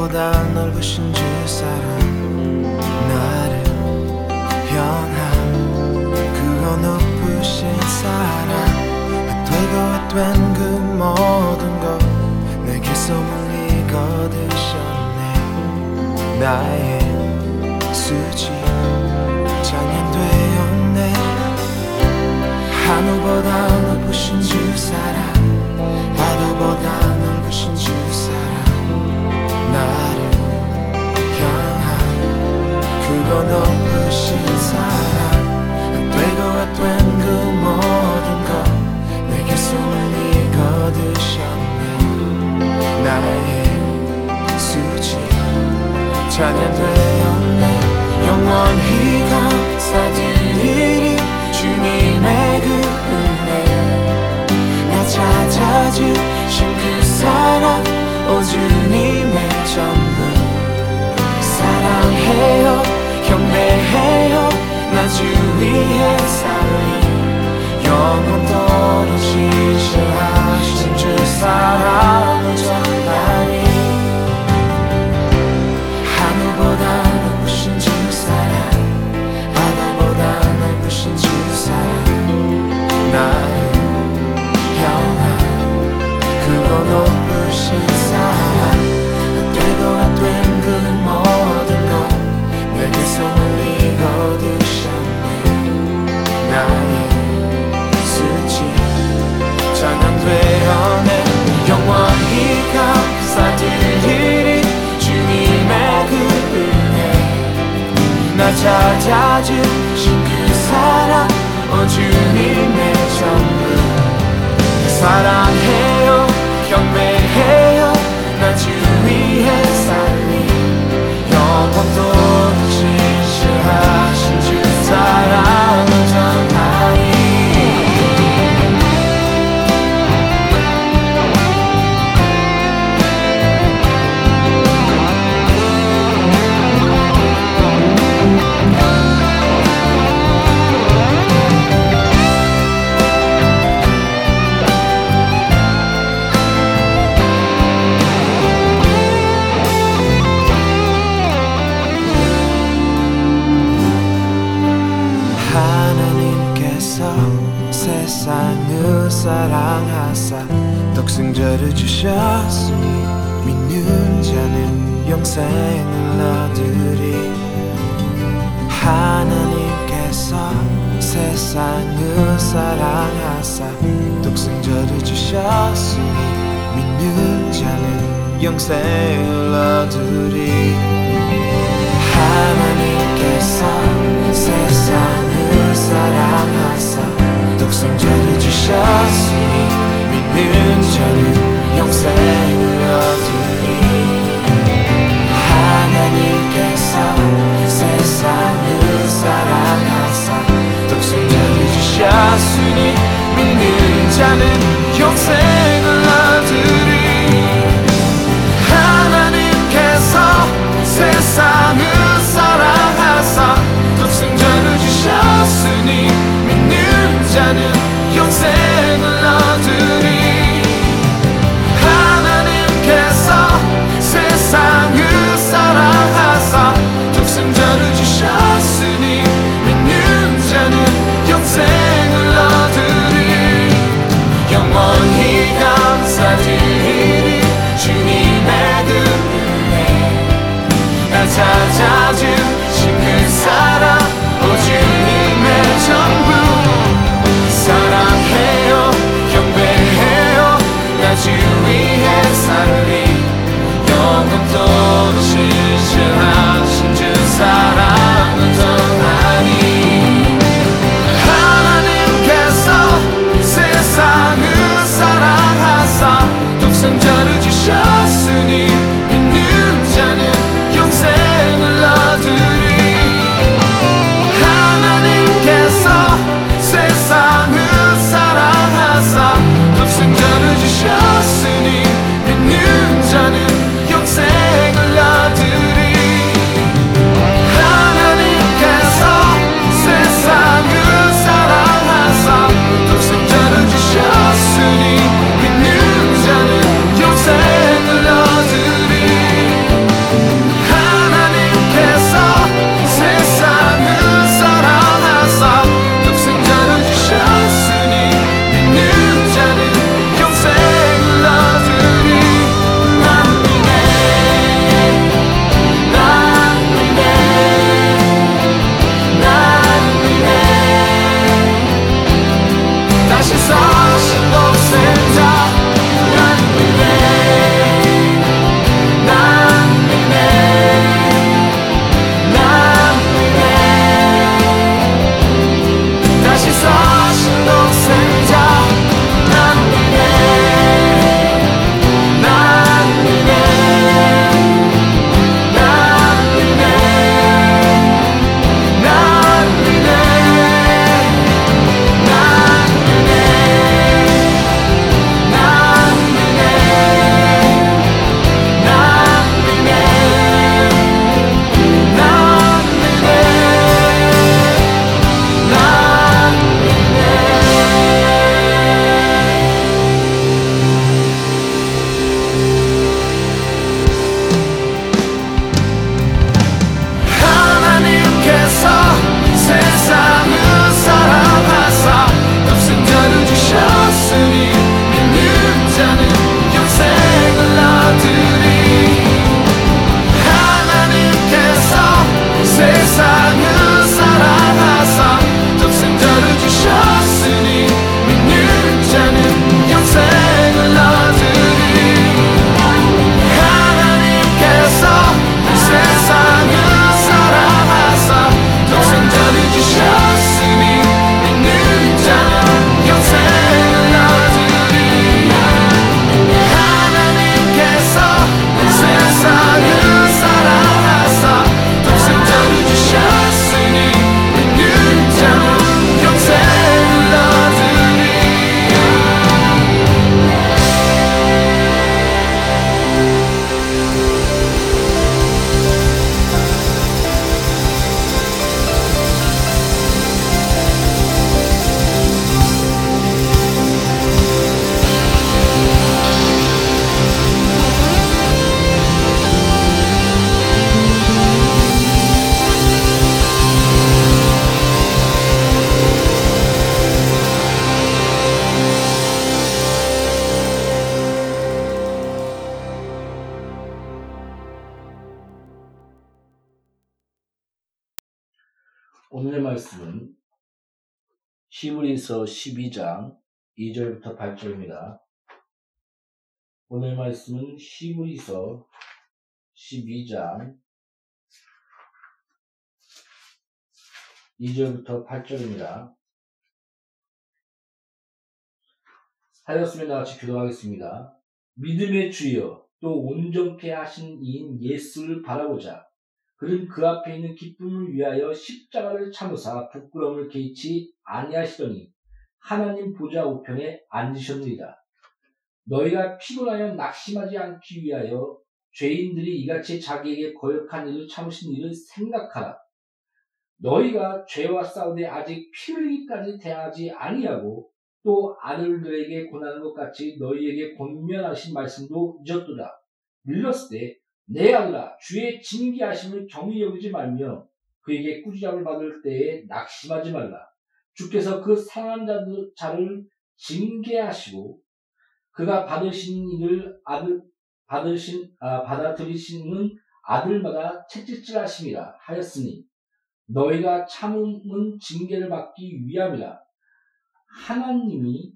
하늘보다 넓으신 주 사랑. 나를 향한 그거 높으신 사랑? 되고 된 그 모든 것 내게서 멀리 거두셨네. 나의 찬양되었네. 영원히 감사드리리 주님의 그 은혜 나 찾아주신 그 사랑 오 주님의 전부. 사랑해요 경배해요 나 주 위에 살리 영원토록 감사드리리 주님의 그 은혜 나 찾아주신 그 사랑 오 주님의 전부. 사랑해요 경배해요 나 주 위에 살리 영원토록 독생자를 주셨으니 믿는 자는 영생을 얻으리 하나님께서 세상을 사랑하사 독생자를 주셨으니 믿는 자는 영생을 얻으리 하나님께서 세상을 사랑하사 독생자를 주셨으니 믿는 자는 영생을 얻으리 하나님께서 세상을 사랑하사 독생자를 주셨으니 믿는 자는 영생을 얻으리 하나님께서 세상을 사랑하사 독생자를 주셨으니 믿는 자는 오늘의 말씀은 히브리서 12장 2절부터 8절입니다. 오늘 말씀은 히브리서 12장 2절부터 8절입니다. 하였으면 나같이 기도하겠습니다. 믿음의 주여 또 온전케 하신 이인 예수를 바라보자. 그는 그 앞에 있는 기쁨을 위하여 십자가를 참으사 부끄러움을 개의치 아니하시더니 하나님 보좌 우편에 앉으셨느니라. 너희가 피곤하여 낙심하지 않기 위하여 죄인들이 이같이 자기에게 거역한 일을 참으신 일을 생각하라. 너희가 죄와 싸우되 아직 피 흘리기까지 대하지 아니하고 또 아들들에게 권하는 것 같이 너희에게 권면하신 말씀도 잊었도다. 밀렀을 때 내 아들아 주의 징계하심을 경히 여기지 말며 그에게 꾸지람을 받을 때에 낙심하지 말라. 주께서 그 상한 자를 징계하시고 그가 받으신 일을 아들 받으신 아, 받아들이시는 아들마다 채찍질하심이라 하였으니 너희가 참음은 징계를 받기 위함이라 하나님이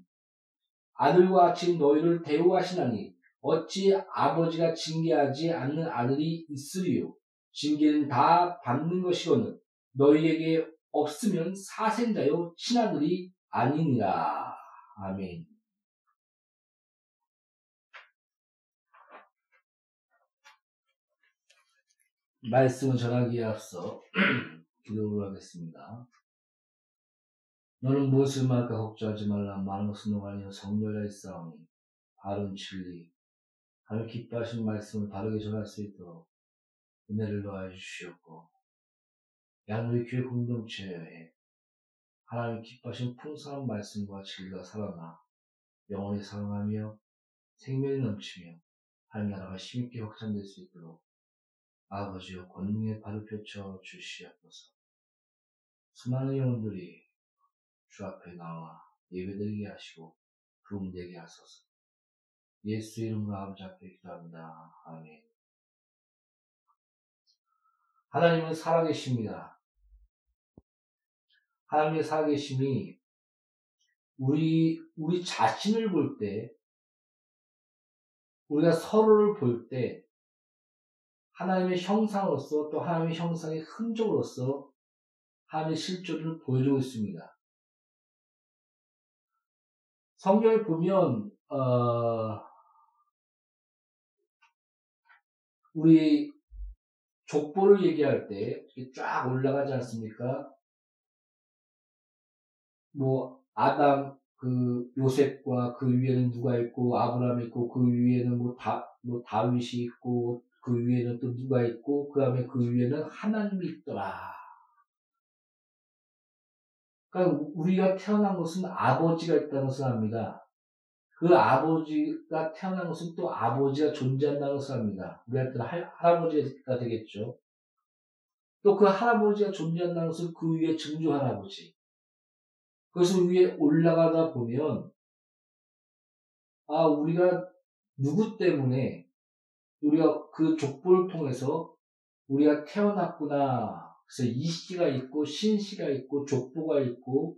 아들과 같이 너희를 대우하시나니 어찌 아버지가 징계하지 않는 아들이 있으리요 징계는 다 받는 것이거늘 너희에게 없으면 사생자요 친아들이 아니니라 아멘. 말씀을 전하기에 앞서 기도를 하겠습니다. 너는 무엇을 말까 걱정하지 말라. 아니여 성결하여 싸우니 바른 진리 하늘 기뻐하신 말씀을 바르게 전할 수 있도록 은혜를 더하여 주시옵고 양우리 교회 공동체에 하나님 기뻐하신 풍성한 말씀과 진리가 살아나 영원히 사랑하며 생명이 넘치며 하나님 나라가 힘있게 확산될 수 있도록 아버지여 권능의 발을 펼쳐 주시옵소서. 수많은 영혼들이 주 앞에 나와 예배드리게 하시고 부흥되게 하소서. 예수 이름으로 아버지 앞에 기도합니다. 아멘. 하나님은 살아계십니다. 하나님의 살아계심이 우리, 우리 자신을 볼 때, 우리가 서로를 볼 때, 하나님의 형상으로서 또 하나님의 형상의 흔적으로서 하나님의 실존을 보여주고 있습니다. 성경을 보면 어, 우리 족보를 얘기할 때 쫙 올라가지 않습니까? 뭐 아담 그 요셉과 그 위에는 누가 있고 아브라함이 있고 그 위에는 뭐다뭐 다윗이 있고 그 위에는 또 누가 있고 그 다음에 그 위에는 하나님이 있더라. 그러니까 우리가 태어난 것은 아버지가 있다는 것을 압니다. 그 아버지가 태어난 것은 또 아버지가 존재한다는 것을 압니다. 우리한테는 할, 할아버지가 되겠죠. 또 그 할아버지가 존재한다는 것은 그 위에 증조 할아버지. 그래서 위에 올라가다 보면, 아, 우리가 누구 때문에 우리가 그 족보를 통해서 우리가 태어났구나. 그래서 이씨가 있고 신씨가 있고 족보가 있고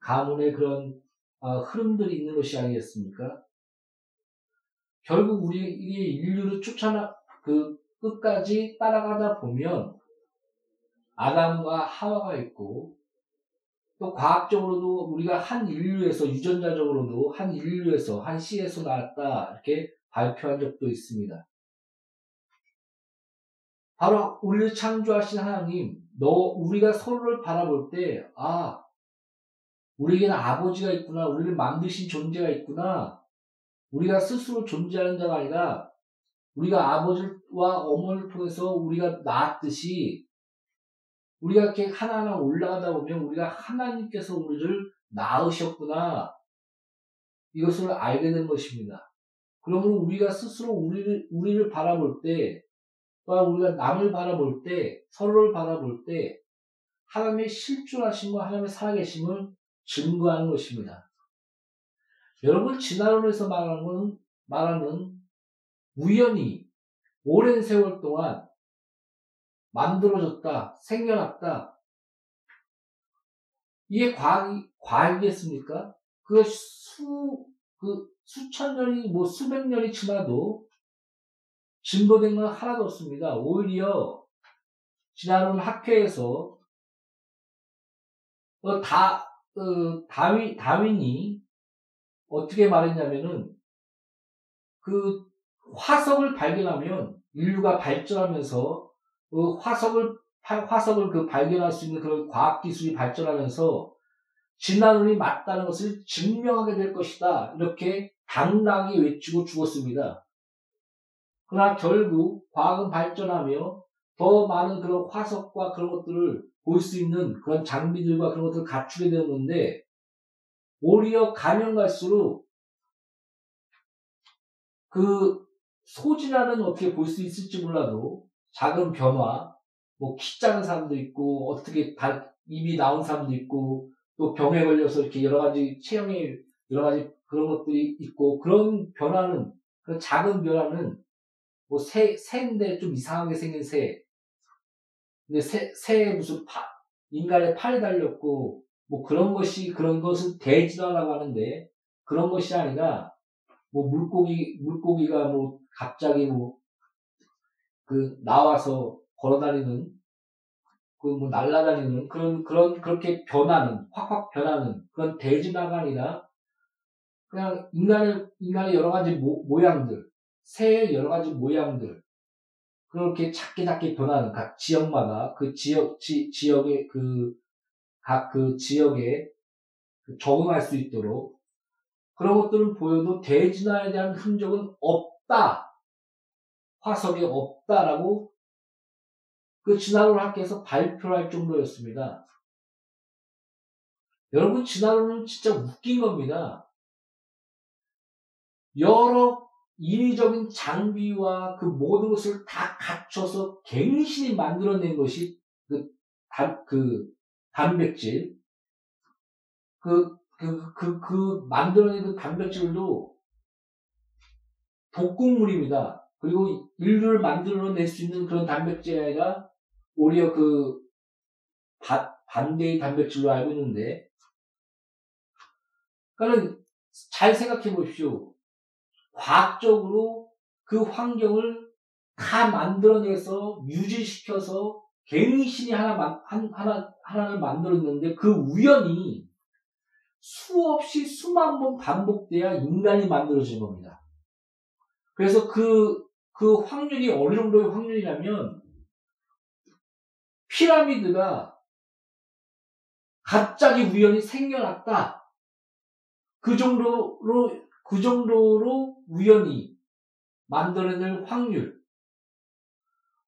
가문의 그런 어, 흐름들이 있는 것이 아니겠습니까? 결국 우리 이 인류를 쫓아나 그 끝까지 따라가다 보면 아담과 하와가 있고 또 과학적으로도 우리가 한 인류에서 유전자적으로도 한 인류에서 한 씨에서 나왔다 이렇게 발표한 적도 있습니다. 바로 우리를 창조하신 하나님, 너 우리가 서로를 바라볼 때, 아, 우리에게는 아버지가 있구나, 우리를 만드신 존재가 있구나. 우리가 스스로 존재하는 자가 아니라 우리가 아버지와 어머니를 통해서 우리가 낳았듯이 우리가 이렇게 하나하나 올라가다 보면 우리가 하나님께서 우리를 낳으셨구나. 이것을 알게 된 것입니다. 그러면 우리가 스스로 우리를, 우리를 바라볼 때, 또한 우리가 남을 바라볼 때, 서로를 바라볼 때, 하나님의 실존하심과 하나님의 살아계심을 증거하는 것입니다. 여러분, 진화론에서 말하는 건, 말하는 우연히 오랜 세월 동안 만들어졌다, 생겨났다, 이게 과학이, 과학이겠습니까? 그 수, 그 수천 년이, 뭐 수백 년이 지나도 증거된 건 하나도 없습니다. 오히려 지난번 학회에서 어, 다, 어, 다윈, 다윈이 어떻게 말했냐면은 그 화석을 발견하면 인류가 발전하면서 그 화석을 파- 화석을 그 발견할 수 있는 그런 과학 기술이 발전하면서 진화론이 맞다는 것을 증명하게 될 것이다. 이렇게 당당히 외치고 죽었습니다. 그러나 결국 과학은 발전하며 더 많은 그런 화석과 그런 것들을 볼 수 있는 그런 장비들과 그런 것들을 갖추게 되었는데 오히려 가면 갈수록 그 소진화는 어떻게 볼 수 있을지 몰라도 작은 변화, 뭐 키 작은 사람도 있고 어떻게 다 입이 나온 사람도 있고 또 병에 걸려서 이렇게 여러 가지 체형에 여러 가지 그런 것들이 있고 그런 변화는 그런 작은 변화는 뭐 새, 새인데 좀 이상하게 생긴 새. 근데 새, 새에 무슨 파, 인간의 팔이 달렸고 뭐 그런 것이 그런 것은 대진화라고 하는데 그런 것이 아니라 뭐 물고기 물고기가 뭐 갑자기 뭐 그 나와서 걸어다니는 그 뭐 날아다니는 그런 그런 그렇게 변하는 확확 변하는 그런 대진화가 아니라 그냥 인간의 인간의 여러 가지 모, 모양들 새의 여러 가지 모양들 그렇게 작게 작게 변하는 각 지역마다 그 지역 지, 지역의 그 각 그 지역에 그 적응할 수 있도록 그런 것들은 보여도 대진화에 대한 흔적은 없다. 화석이 없다라고 그 진화론 학회에서 발표를 할 정도였습니다. 여러분 진화론은 진짜 웃긴 겁니다. 여러 인위적인 장비와 그 모든 것을 다 갖춰서 갱신이 만들어낸 것이 그, 단, 그 단백질. 그, 그, 그, 그 만들어낸 그 단백질도 독극물입니다. 그리고 인류를 만들어낼 수 있는 그런 단백질이 아니라 오히려 그 바, 반대의 단백질로 알고 있는데 그러니까 잘 생각해 보십시오. 과학적으로 그 환경을 다 만들어내서 유지시켜서 갱신이 하나, 만- 한, 하나, 하나를 만들었는데 그 우연이 수없이 수만 번 반복돼야 인간이 만들어진 겁니다. 그래서 그, 그 확률이 어느 정도의 확률이냐면 피라미드가 갑자기 우연히 생겨났다. 그 정도로, 그 정도로 우연히 만들어낼 확률.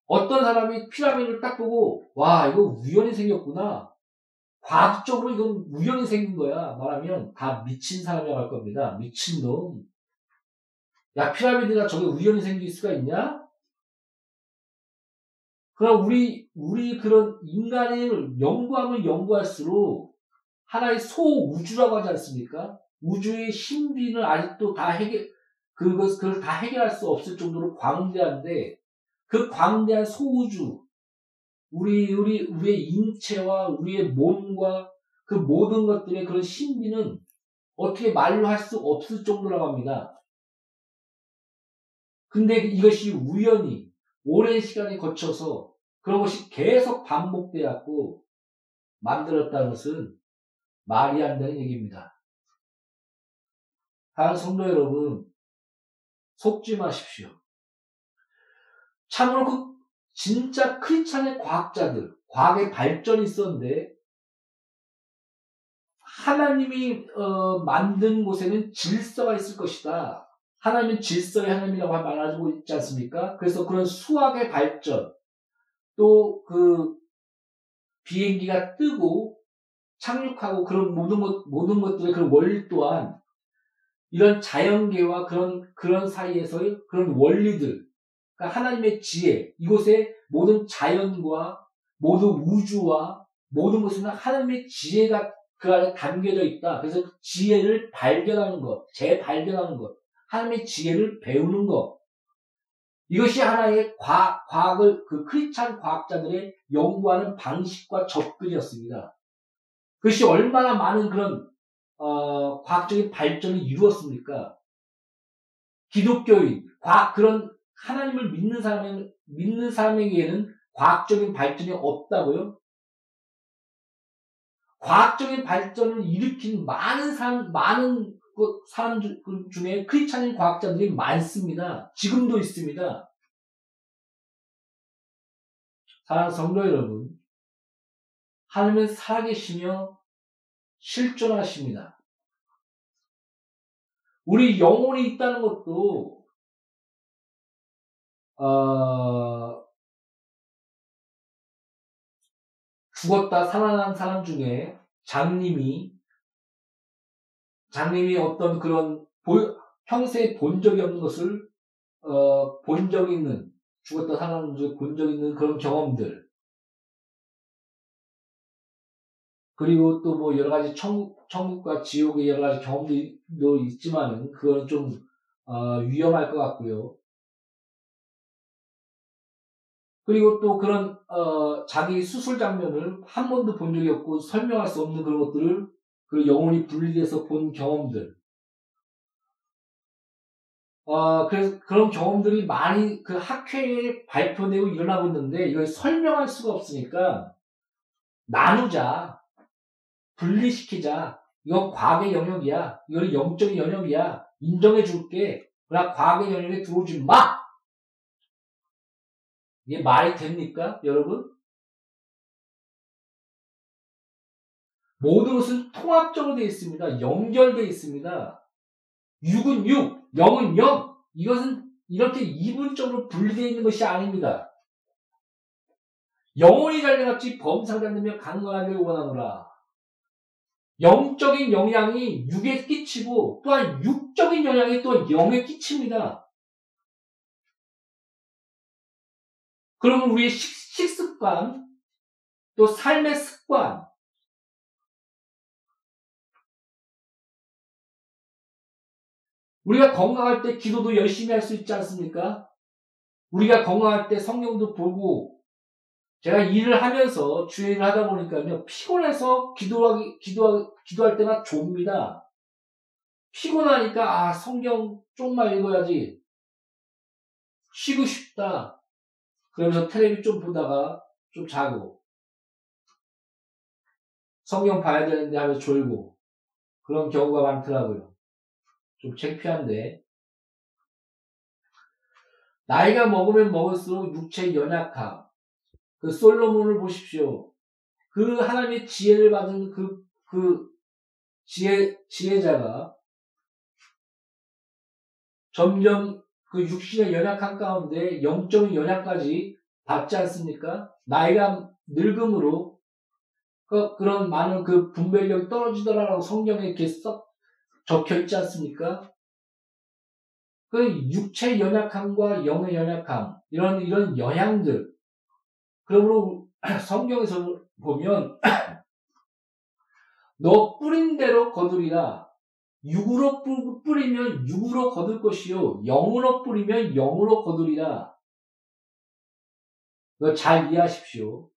어떤 사람이 피라미드를 딱 보고, 와, 이거 우연히 생겼구나. 과학적으로 이건 우연히 생긴 거야. 말하면 다 미친 사람이라고 할 겁니다. 미친놈. 야, 피라미드가 저게 우연히 생길 수가 있냐? 그럼 우리, 우리 그런 인간을 연구하면 연구할수록 하나의 소우주라고 하지 않습니까? 우주의 신비는 아직도 다 해결, 그것, 그걸 다 해결할 수 없을 정도로 광대한데, 그 광대한 소우주, 우리, 우리, 우리의 인체와 우리의 몸과 그 모든 것들의 그런 신비는 어떻게 말로 할 수 없을 정도라고 합니다. 근데 이것이 우연히 오랜 시간이 거쳐서 그런 것이 계속 반복되었고 만들었다는 것은 말이 안 되는 얘기입니다. 다른 성도 여러분, 속지 마십시오. 참으로 그 진짜 크리스찬의 과학자들, 과학의 발전이 있었는데 하나님이 어, 만든 곳에는 질서가 있을 것이다. 하나님은 질서의 하나님이라고 말하고 있지 않습니까? 그래서 그런 수학의 발전, 또 그 비행기가 뜨고 착륙하고 그런 모든 것, 모든 것들의 그런 원리 또한 이런 자연계와 그런, 그런 사이에서의 그런 원리들, 그러니까 하나님의 지혜, 이곳에 모든 자연과 모든 우주와 모든 것은 하나님의 지혜가 그 안에 담겨져 있다. 그래서 그 지혜를 발견하는 것, 재발견하는 것, 하나님의 지혜를 배우는 것. 이것이 하나의 과학, 과학을, 그 크리스찬 과학자들의 연구하는 방식과 접근이었습니다. 그것이 얼마나 많은 그런 어, 과학적인 발전을 이루었습니까? 기독교인, 과학 그런 하나님을 믿는 사람 믿는 사람에게는 과학적인 발전이 없다고요? 과학적인 발전을 일으킨 많은 사람, 많은 그 사람 중- 그 중에 크리스찬인 과학자들이 많습니다. 지금도 있습니다. 사랑하는 성도 여러분, 하나님은 살아계시며 실존하십니다. 우리 영혼이 있다는 것도 어, 죽었다 살아난 사람 중에 장님이 장님이 어떤 그런 보- 평소에 본 적이 없는 것을 어, 본 적이 있는 죽었다 살아난 중에 본 적이 있는 그런 경험들 그리고 또 뭐 여러 가지 천국, 천국과 지옥의 여러 가지 경험도 있지만은 그건 좀 어, 위험할 것 같고요. 그리고 또 그런 어, 자기 수술 장면을 한 번도 본 적이 없고 설명할 수 없는 그런 것들을 그 영혼이 분리돼서 본 경험들. 어, 그래서 그런 경험들이 많이 그 학회에 발표되고 일어나고 있는데 이걸 설명할 수가 없으니까 나누자. 분리시키자. 이건 과학의 영역이야. 이건 영적인 영역이야. 인정해 줄게. 그러나 과학의 영역에 들어오지 마! 이게 말이 됩니까, 여러분? 모든 것은 통합적으로 되어 있습니다. 연결되어 있습니다. 6은 6, 0은 0. 이것은 이렇게 이분적으로 분리되어 있는 것이 아닙니다. 영혼이 달려같이 범상장되며 강건하게 원하노라. 영적인 영향이 6에 끼치고 또한 육적인 영향이 또 0에 끼칩니다. 그러면 우리의 식, 식습관, 또 삶의 습관, 우리가 건강할 때 기도도 열심히 할 수 있지 않습니까? 우리가 건강할 때 성경도 보고, 제가 일을 하면서 주의 일을 하다 보니까요, 피곤해서 기도하기, 기도, 기도할 때나 좁니다. 피곤하니까, 아, 성경 좀만 읽어야지. 쉬고 싶다. 그러면서 텔레비 좀 보다가 좀 자고. 성경 봐야 되는데 하면서 졸고. 그런 경우가 많더라고요. 좀 창피한데. 나이가 먹으면 먹을수록 육체의 연약함. 그 솔로몬을 보십시오. 그 하나님의 지혜를 받은 그, 그 지혜, 지혜자가 점점 그 육신의 연약함 가운데 영적인 연약까지 받지 않습니까? 나이가 늙음으로 그, 그런 많은 그 분별력이 떨어지더라라고 성경에 이렇게 써 적혀 있지 않습니까? 그 육체 연약함과 영의 연약함 이런 이런 영향들 그러므로 성경에서 보면 너 뿌린 대로 거두리라 육으로 뿌- 뿌리면 육으로 거둘 것이요 영으로 뿌리면 영으로 거두리라 잘 이해하십시오.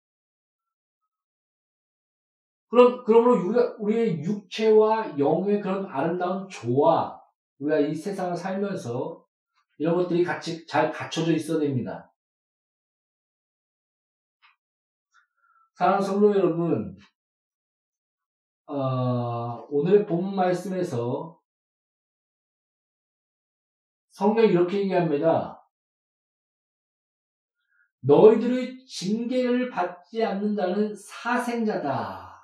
그럼 그러므로 우리의 육체와 영의 그런 아름다운 조화 우리가 이 세상을 살면서 이런 것들이 같이 잘 갖춰져 있어야 됩니다. 사랑하는 성도 여러분, 어, 오늘의 본 말씀에서 성경이 이렇게 얘기합니다. 너희들의 징계를 받지 않는다는 사생자다.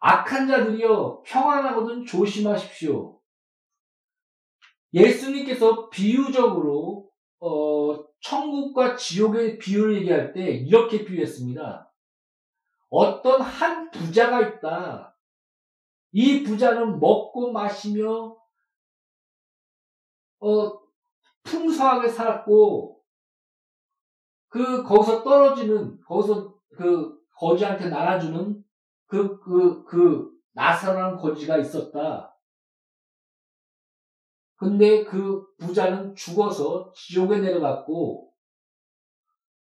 악한 자들이여 평안하거든 조심하십시오. 예수님께서 비유적으로 어, 천국과 지옥의 비유를 얘기할 때 이렇게 비유했습니다. 어떤 한 부자가 있다. 이 부자는 먹고 마시며 어, 풍성하게 살았고 그 거기서 떨어지는 거기서 그 거지한테 날아주는 그그 그 나사라는 거지가 있었다. 근데 그 부자는 죽어서 지옥에 내려갔고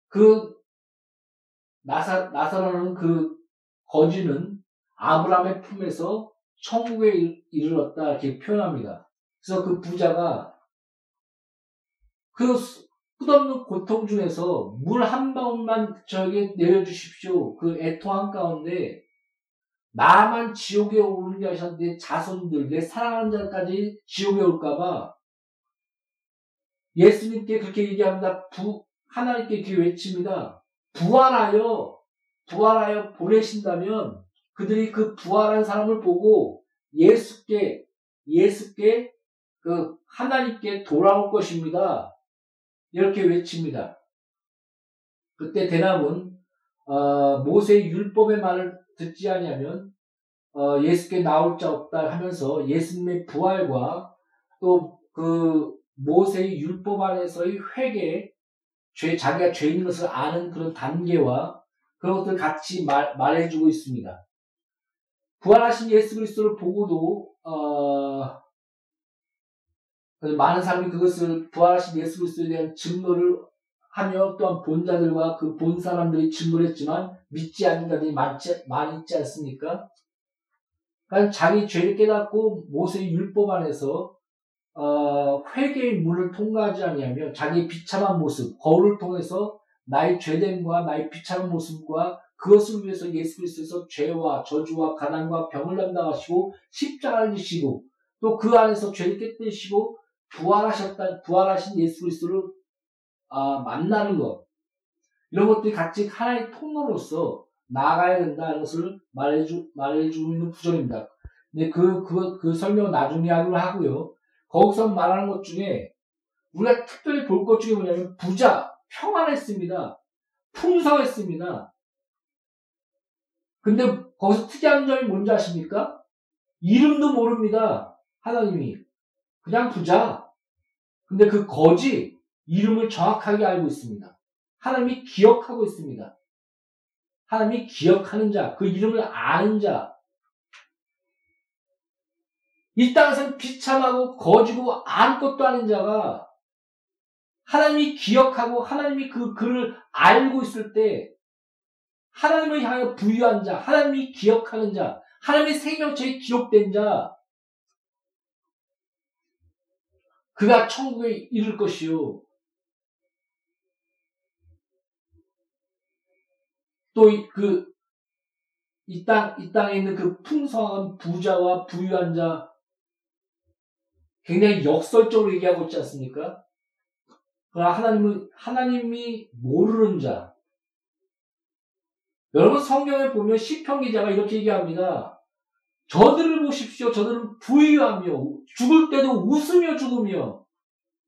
그 나사, 나사로는 그 거지는 아브라함의 품에서 천국에 이- 이르렀다 이렇게 표현합니다. 그래서 그 부자가 그 수- 끝없는 고통 중에서 물 한 방울만 저에게 내려주십시오. 그 애통한 가운데 나만 지옥에 오르게 하셨는데 자손들, 내 사랑하는 자까지 지옥에 올까봐 예수님께 그렇게 얘기합니다. 부, 하나님께 이렇게 외칩니다. 부활하여, 부활하여 보내신다면 그들이 그 부활한 사람을 보고 예수께, 예수께 그 하나님께 돌아올 것입니다. 이렇게 외칩니다. 그때 대남은 어, 모세의 율법의 말을 듣지 아니하면 어, 예수께 나올 자 없다 하면서 예수님의 부활과 또 그 모세의 율법 안에서의 회개, 죄, 자기가 죄인 것을 아는 그런 단계와 그런 것들 같이 말, 말해주고 있습니다. 부활하신 예수 그리스도를 보고도 어, 많은 사람이 그것을 부활하신 예수 그리스도에 대한 증거를 하며 또한 본 자들과 그 본 사람들이 증거를 했지만 믿지 않는 자들이 많지, 많이 있지 않습니까? 그러니까 자기 죄를 깨닫고 모세의 율법 안에서 어, 회개의 문을 통과하지 아니하며 자기 비참한 모습, 거울을 통해서 나의 죄됨과 나의 비참한 모습과 그것을 위해서 예수 그리스도에서 죄와 저주와 가난과 병을 담당하시고 십자가를 지시고 또 그 안에서 죄를 깨뜨리시고 부활하셨다, 부활하신 예수 그리스도를 아, 만나는 것. 이런 것들이 같이 하나의 통로로서 나아가야 된다는 것을 말해주, 말해주고 있는 구절입니다. 근데 그, 그, 그 설명은 나중에 하기로 하고요. 거기서 말하는 것 중에 우리가 특별히 볼 것 중에 뭐냐면 부자, 평안했습니다. 풍성했습니다. 근데 거기서 특이한 점이 뭔지 아십니까? 이름도 모릅니다. 하나님이. 그냥 부자. 근데 그 거지 이름을 정확하게 알고 있습니다. 하나님이 기억하고 있습니다. 하나님이 기억하는 자, 그 이름을 아는 자. 이 땅에서는 비참하고 거지고 아무것도 아닌 자가 하나님이 기억하고 하나님이 그 글을 알고 있을 때 하나님을 향해 부유한 자, 하나님이 기억하는 자, 하나님의 생명체에 기록된 자, 그가 천국에 이를 것이요. 또 그 이 땅, 이 땅에 있는 그 풍성한 부자와 부유한 자, 굉장히 역설적으로 얘기하고 있지 않습니까? 그러나 하나님은, 하나님이 모르는 자. 여러분 성경에 보면 시편 기자가 이렇게 얘기합니다. 저들을 보십시오. 저들은 부유하며 죽을 때도 웃으며 죽으며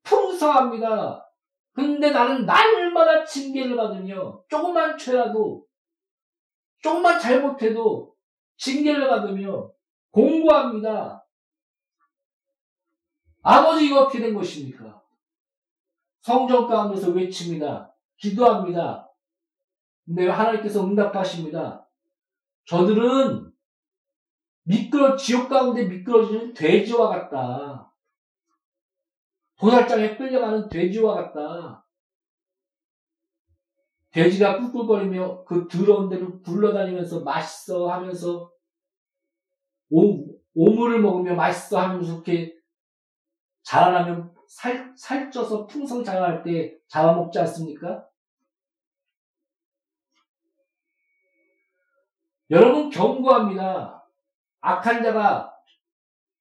풍성합니다. 근데 나는 날마다 징계를 받으며 조금만 죄라도 조금만 잘못해도 징계를 받으며 공부합니다. 아버지 이거 어떻게 된 것입니까? 성전 가운데서 외칩니다. 기도합니다. 근데 하나님께서 응답하십니다. 저들은 미끄러, 지옥 가운데 미끄러지는 돼지와 같다. 도살장에 끌려가는 돼지와 같다. 돼지가 꿀꿀거리며 그 더러운 데를 굴러다니면서 맛있어 하면서 오, 오물을 먹으며 맛있어 하면서 이렇게 자라나면 살, 살쪄서 풍성 자랄 때 잡아먹지 않습니까? 여러분 경고합니다. 악한 자가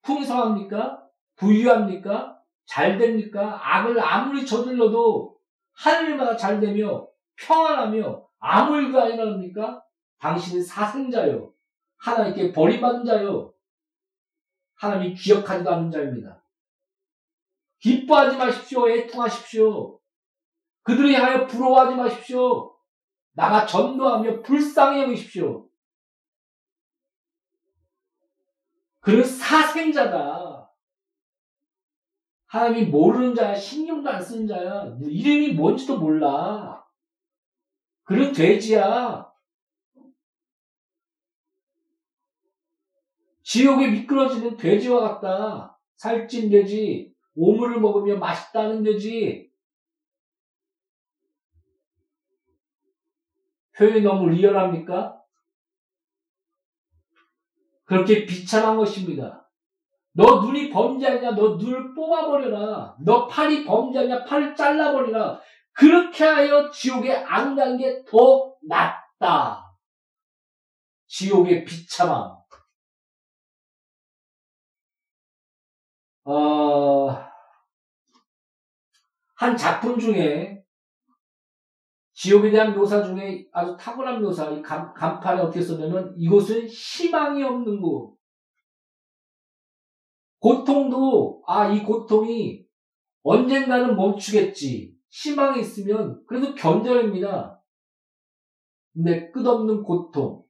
풍성합니까? 부유합니까? 잘 됩니까? 악을 아무리 저질러도 하늘마다 잘 되며 평안하며 아무 일도 안 일어납니까? 당신은 사생자요. 하나님께 버림받은 자요. 하나님이 기억하지도 않는 자입니다. 기뻐하지 마십시오. 애통하십시오. 그들을 향하여 부러워하지 마십시오. 나가 전도하며 불쌍히 여기십시오. 그는 사생자다. 하나님이 모르는 자야, 신경도 안 쓰는 자야, 뭐 이름이 뭔지도 몰라. 그는 돼지야. 지옥에 미끄러지는 돼지와 같다. 살찐 돼지, 오물을 먹으며 맛있다는 돼지. 표현이 너무 리얼합니까? 그렇게 비참한 것입니다. 너 눈이 범죄하냐? 너 눈을 뽑아버려라. 너 팔이 범죄하냐? 팔을 잘라버리라. 그렇게 하여 지옥에 안 가는 게더 낫다. 지옥의 비참함. 어, 한 작품 중에 지옥에 대한 묘사 중에 아주 탁월한 묘사, 이 간, 간판에 어떻게 썼냐면 이곳은 희망이 없는 곳. 고통도, 아, 이 고통이 언젠가는 멈추겠지. 희망이 있으면 그래도 견뎌냅니다. 근데 끝없는 고통,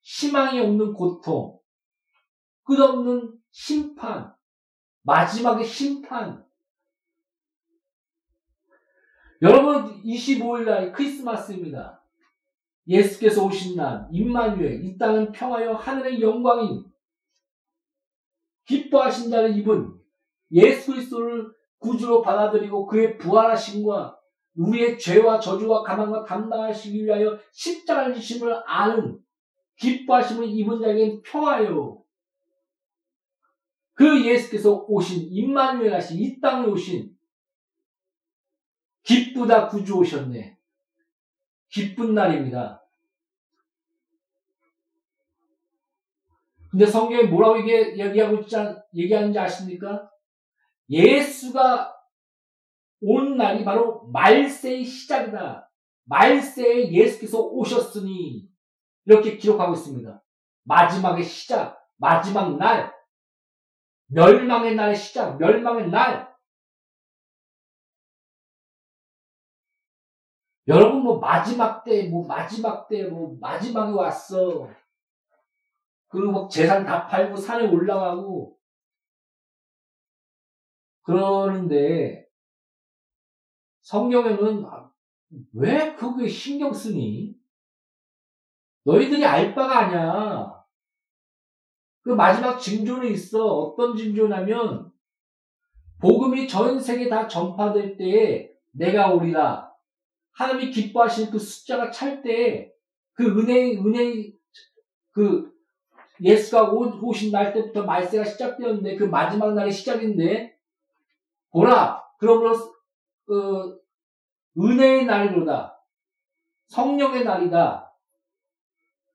희망이 없는 고통, 끝없는 심판, 마지막의 심판. 여러분, 25일 날 크리스마스입니다. 예수께서 오신 날, 임마누엘, 이 땅은 평화여 하늘의 영광인 기뻐하신 자는 이분 예수 그리스도를 구주로 받아들이고 그의 부활하심과 우리의 죄와 저주와 가난과 감당하시기 위하여 십자가를 지심을 아는 기뻐하심을 입은 자에겐 평화요. 그 예수께서 오신 임마누엘 하신 이 땅에 오신 기쁘다 구주 오셨네. 기쁜 날입니다. 근데 성경에 뭐라고 얘기, 얘기하고 있지, 않- 얘기하는지 아십니까? 예수가 온 날이 바로 말세의 시작이다. 말세에 예수께서 오셨으니 이렇게 기록하고 있습니다. 마지막의 시작, 마지막 날, 멸망의 날의 시작, 멸망의 날. 여러분 뭐 마지막 때, 뭐 마지막 때, 뭐 마지막에 왔어. 그리고 막 재산 다 팔고 산에 올라가고 그러는데 성경에는 아, 왜 그게 신경 쓰니? 너희들이 알 바가 아니야. 그 마지막 징조는 있어. 어떤 징조냐면 복음이 전 세계 다 전파될 때에 내가 오리라. 하나님이 기뻐하시는 그 숫자가 찰 때에 그 은혜, 은혜, 그 예수가 오- 오신 날 때부터 말세가 시작되었는데 그 마지막 날이 시작인데 보라 그러므로 그 은혜의 날이로다. 성령의 날이다.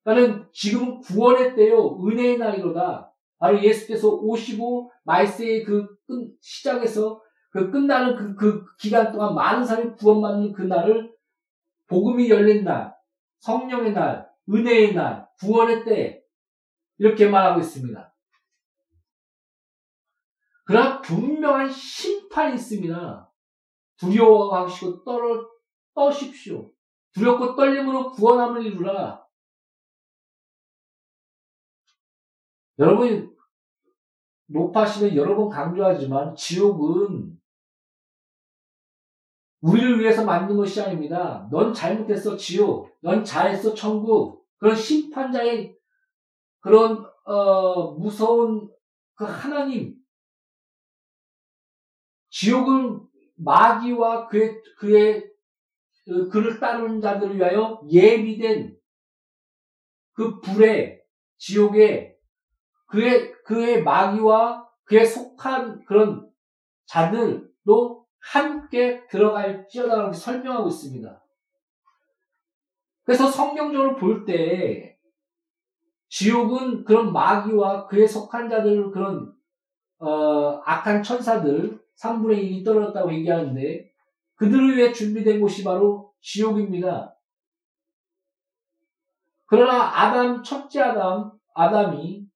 나는 지금 구원의 때요 은혜의 날이로다. 바로 예수께서 오시고 말세의 그 끝, 시작에서 그 끝나는 그, 그 기간 동안 많은 사람이 구원받는 그 날을 복음이 열린 날 성령의 날 은혜의 날 구원의 때 이렇게 말하고 있습니다. 그러나 분명한 심판이 있습니다. 두려워하시고 떨어, 떠십시오. 두렵고 떨림으로 구원함을 이루라. 여러분, 높아시면 여러 번 강조하지만 지옥은 우리를 위해서 만든 것이 아닙니다. 넌 잘못했어, 지옥. 넌 잘했어, 천국. 그런 심판자의 그런 어, 무서운 그 하나님 지옥은 마귀와 그의 그의 그 그를 따르는 자들을 위하여 예비된 그 불에 지옥에 그의 그의 마귀와 그의 속한 그런 자들도 함께 들어갈지어다라고 설명하고 있습니다. 그래서 성경적으로 볼 때 지옥은 그런 마귀와 그에 속한 자들, 그런, 어, 악한 천사들, 3분의 1이 떨어졌다고 얘기하는데, 그들을 위해 준비된 곳이 바로 지옥입니다. 그러나 아담, 첫째 아담, 아담이,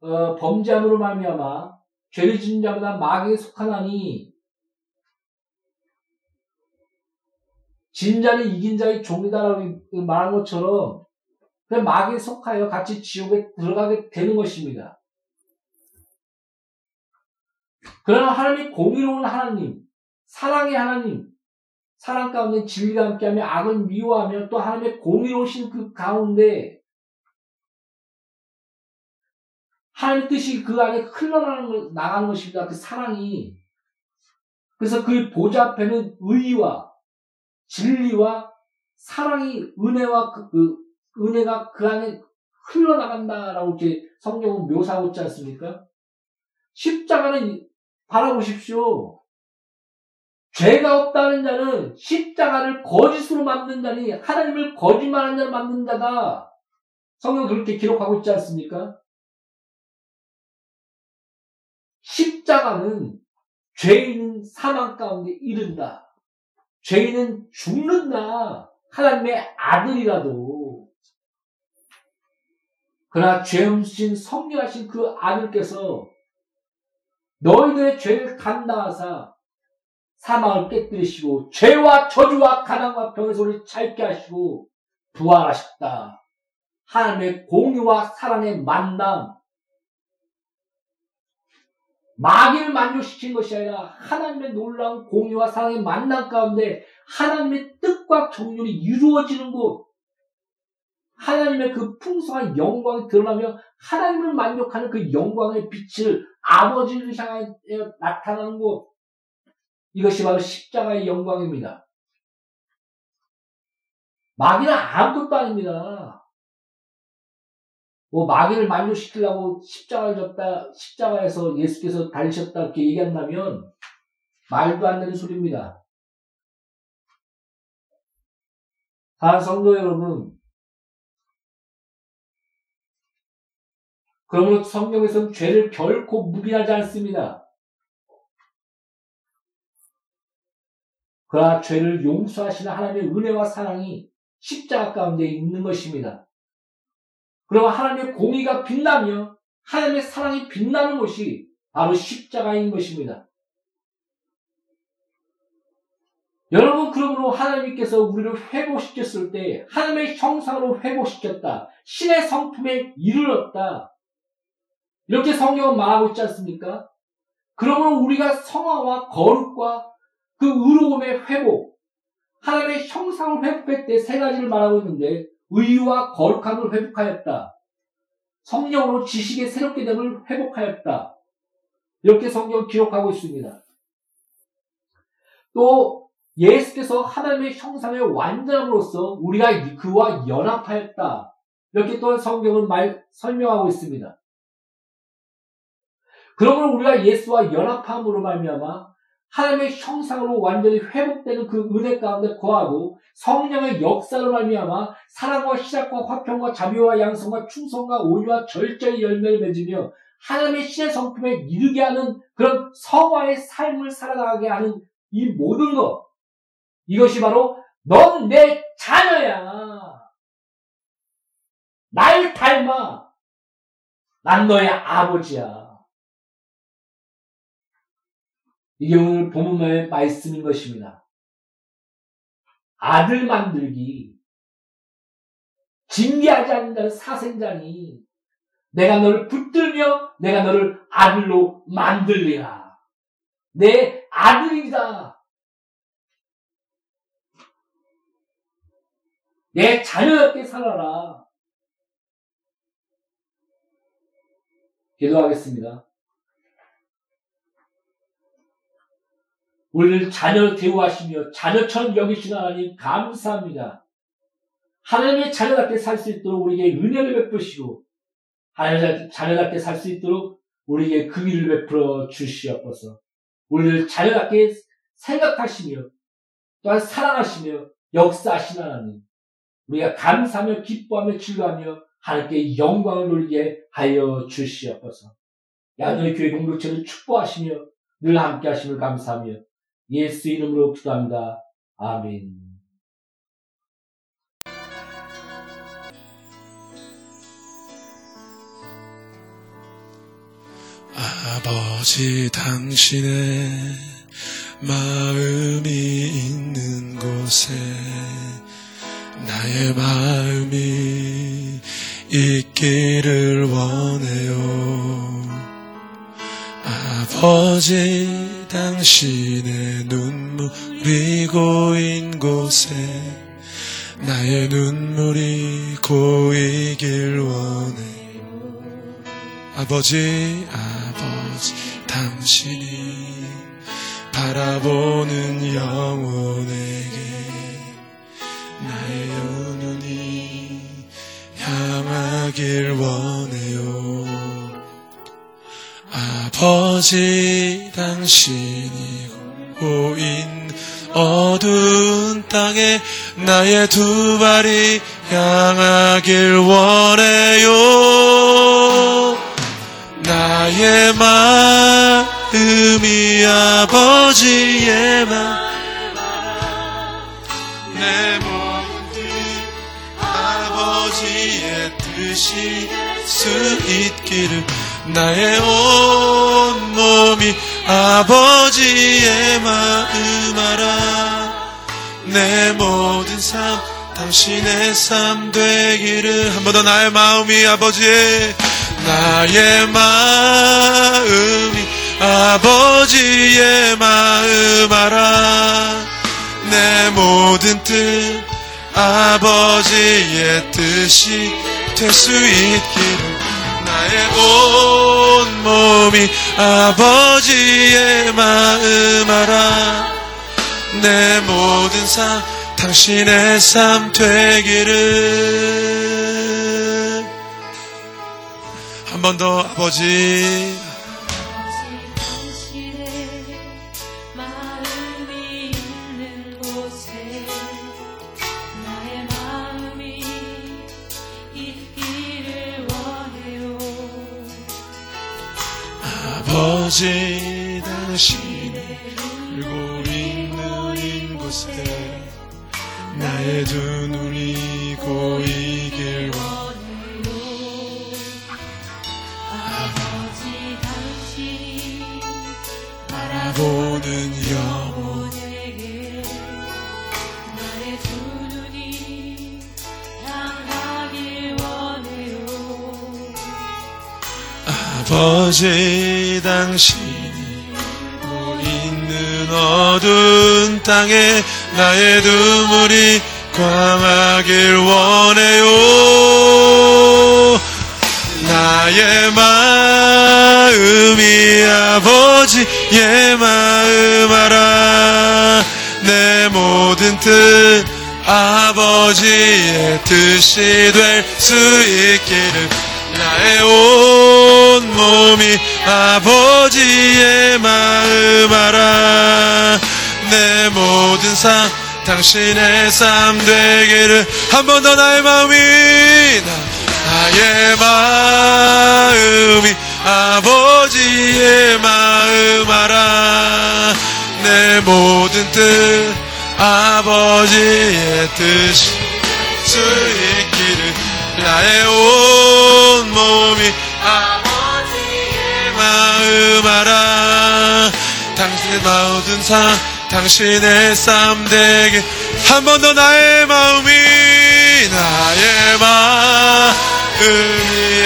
어, 범죄함으로 말미암아 죄를 지은 자보다 마귀에 속하나니, 진 자는 이긴 자의 종이다라고 말한 것처럼, 그 마귀에 속하여 같이 지옥에 들어가게 되는 것입니다. 그러나 하나님이 공의로운 하나님, 사랑의 하나님, 사랑 가운데 진리가 함께하며 악을 미워하며 또 하나님의 공의로우신 그 가운데 하나님 뜻이 그 안에 흘러나가는 나가는 것입니다. 그 사랑이. 그래서 그 보좌 앞에는 의와 진리와 사랑이 은혜와 그, 그 은혜가 그 안에 흘러나간다라고 이렇게 성경은 묘사하고 있지 않습니까? 십자가는 바라보십시오. 죄가 없다는 자는 십자가를 거짓으로 만든 자니 하나님을 거짓말하는 자를 만든 자다. 성경 그렇게 기록하고 있지 않습니까? 십자가는 죄인 사망 가운데 이른다. 죄인은 죽는다. 하나님의 아들이라도. 그러나 죄 없으신 성령하신 그 아들께서 너희들의 죄를 감당하사 사망을 깨뜨리시고 죄와 저주와 가난과 병의 소리를 짧게 하시고 부활하셨다. 하나님의 공유와 사랑의 만남, 마귀를 만족시킨 것이 아니라 하나님의 놀라운 공유와 사랑의 만남 가운데 하나님의 뜻과 정률이 이루어지는 곳, 하나님의 그 풍성한 영광이 드러나며 하나님을 만족하는 그 영광의 빛을 아버지를 향하여 나타나는 곳, 이것이 바로 십자가의 영광입니다. 마귀는 아무것도 아닙니다. 뭐 마귀를 만족시키려고 십자가를 졌다, 십자가에서 예수께서 달리셨다 이렇게 얘기한다면 말도 안 되는 소리입니다. 다 성도 여러분, 그러므로 성경에서는 죄를 결코 묵인하지 않습니다. 그러나 죄를 용서하시는 하나님의 은혜와 사랑이 십자가 가운데 있는 것입니다. 그리고 하나님의 공의가 빛나며 하나님의 사랑이 빛나는 것이 바로 십자가인 것입니다. 여러분, 그러므로 하나님께서 우리를 회복시켰을 때 하나님의 형상으로 회복시켰다. 신의 성품에 이르렀다. 이렇게 성경은 말하고 있지 않습니까? 그러므로 우리가 성화와 거룩과 그 의로움의 회복, 하나님의 형상을 회복할 때 세 가지를 말하고 있는데 의와 거룩함을 회복하였다. 성령으로 지식의 새롭게 됨을 회복하였다. 이렇게 성경 기록하고 있습니다. 또 예수께서 하나님의 형상의 완전함으로써 우리가 그와 연합하였다. 이렇게 또한 성경은 말 설명하고 있습니다. 그러므로 우리가 예수와 연합함으로 말미암아 하나님의 형상으로 완전히 회복되는 그 은혜 가운데 거하고 성령의 역사로 말미암아 사랑과 희락과 화평과 자비와 양성과 충성과 온유와 절제의 열매를 맺으며 하나님의 신의 성품에 이르게 하는 그런 성화의 삶을 살아가게 하는 이 모든 것 이것이 바로 넌 내 자녀야. 날 닮아. 난 너의 아버지야 이게 오늘 본문의 말씀인 것입니다. 아들 만들기, 징계하지 않는다는 사생자니 내가 너를 붙들며 내가 너를 아들로 만들리라. 내 아들이다. 내 자녀답게 살아라. 기도하겠습니다. 우리를 자녀 대우하시며 자녀처럼 여기시는 하나님 감사합니다. 하나님의 자녀답게 살 수 있도록 우리에게 은혜를 베푸시고 하나님의 자녀답게 살 수 있도록 우리에게 그 일을 베풀어 주시옵소서. 우리를 자녀답게 생각하시며 또한 사랑하시며 역사하시는 하나님 우리가 감사하며 기뻐하며 즐거하며 하나님께 영광을 돌리게 하여 주시옵소서. 야노의 교회 공동체를 축복하시며 늘 함께 하심을 감사하며 예수 이름으로 기도합니다. 아멘. 아버지 당신의 마음이 있는 곳에 나의 마음이 있기를 원해요. 아버지 당신의 아버지 아버지 당신이 바라보는 영혼에게 나의 눈이 향하길 원해요. 아버지 당신이 고인 어두운 땅에 나의 두 발이 향하길 원해요 아버지의 마음. 내 모든 아버지의 뜻이 수 있기를 나의 온 몸이 아버지의 마음 알아. 내 모든 삶 당신의 삶 되기를 한 번 더 나의 마음이 아버지의 나의 마음이 아버지의 마음 알아. 내 모든 뜻 아버지의 뜻이 될 수 있기를. 나의 온 몸이 아버지의 마음 알아. 내 모든 삶 당신의 삶 되기를. 한 번 더 아버지 아버지 당신의 울고 있는 곳에 나의 두 눈이 고이길 원 아버지 당신이 바라보는 영혼. 영혼에게 나의 두 눈이 향하길 원해요 아버지 당신이 있는 어두운 땅에 나의 눈물이 광하길 원해요. 나의 마음이 아버지의 마음 알아. 내 모든 뜻 아버지의 뜻이 될 수 있기를. 나의 온 몸이 아버지의 마음 알아. 내 모든 삶 당신의 삶 되기를 한 번 더 나의 마음이 나의 마음이 아버지의 마음 알아. 내 모든 뜻 아버지의 뜻이 수 있기를 나의 온 몸이 알아. 당신의 모든 삶 당신의 삶 되게 한 번 더 나의 마음이 나의 마음이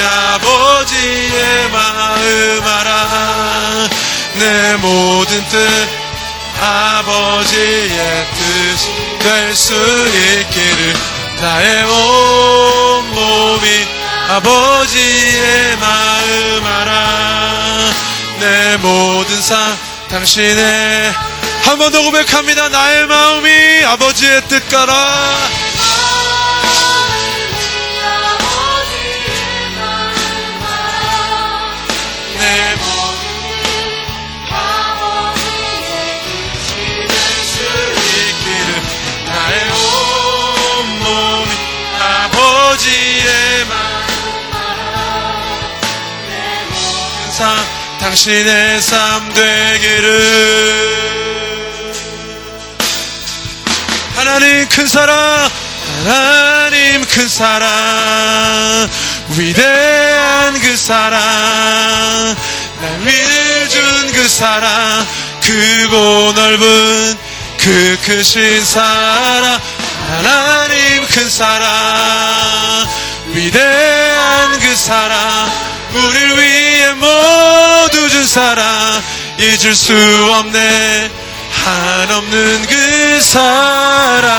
아버지의 마음 알아. 내 모든 뜻 아버지의 뜻이 될 수 있기를. 나의 온 몸이 아버지의 마음 알아 내 모든 삶 당신의 한 번 더 고백합니다. 나의 마음이 아버지의 뜻 가라. 내 당신의 삶 되기를. 하나님 큰 사랑 하나님 큰 사랑 위대한 그 사랑 날 위를 준그 사랑 크고 넓은 그 크신 사랑 하나님 큰 사랑 위대한 그 사랑 우릴 위해 모두 준 사랑 잊을 수 없네. 한없는 그 사랑을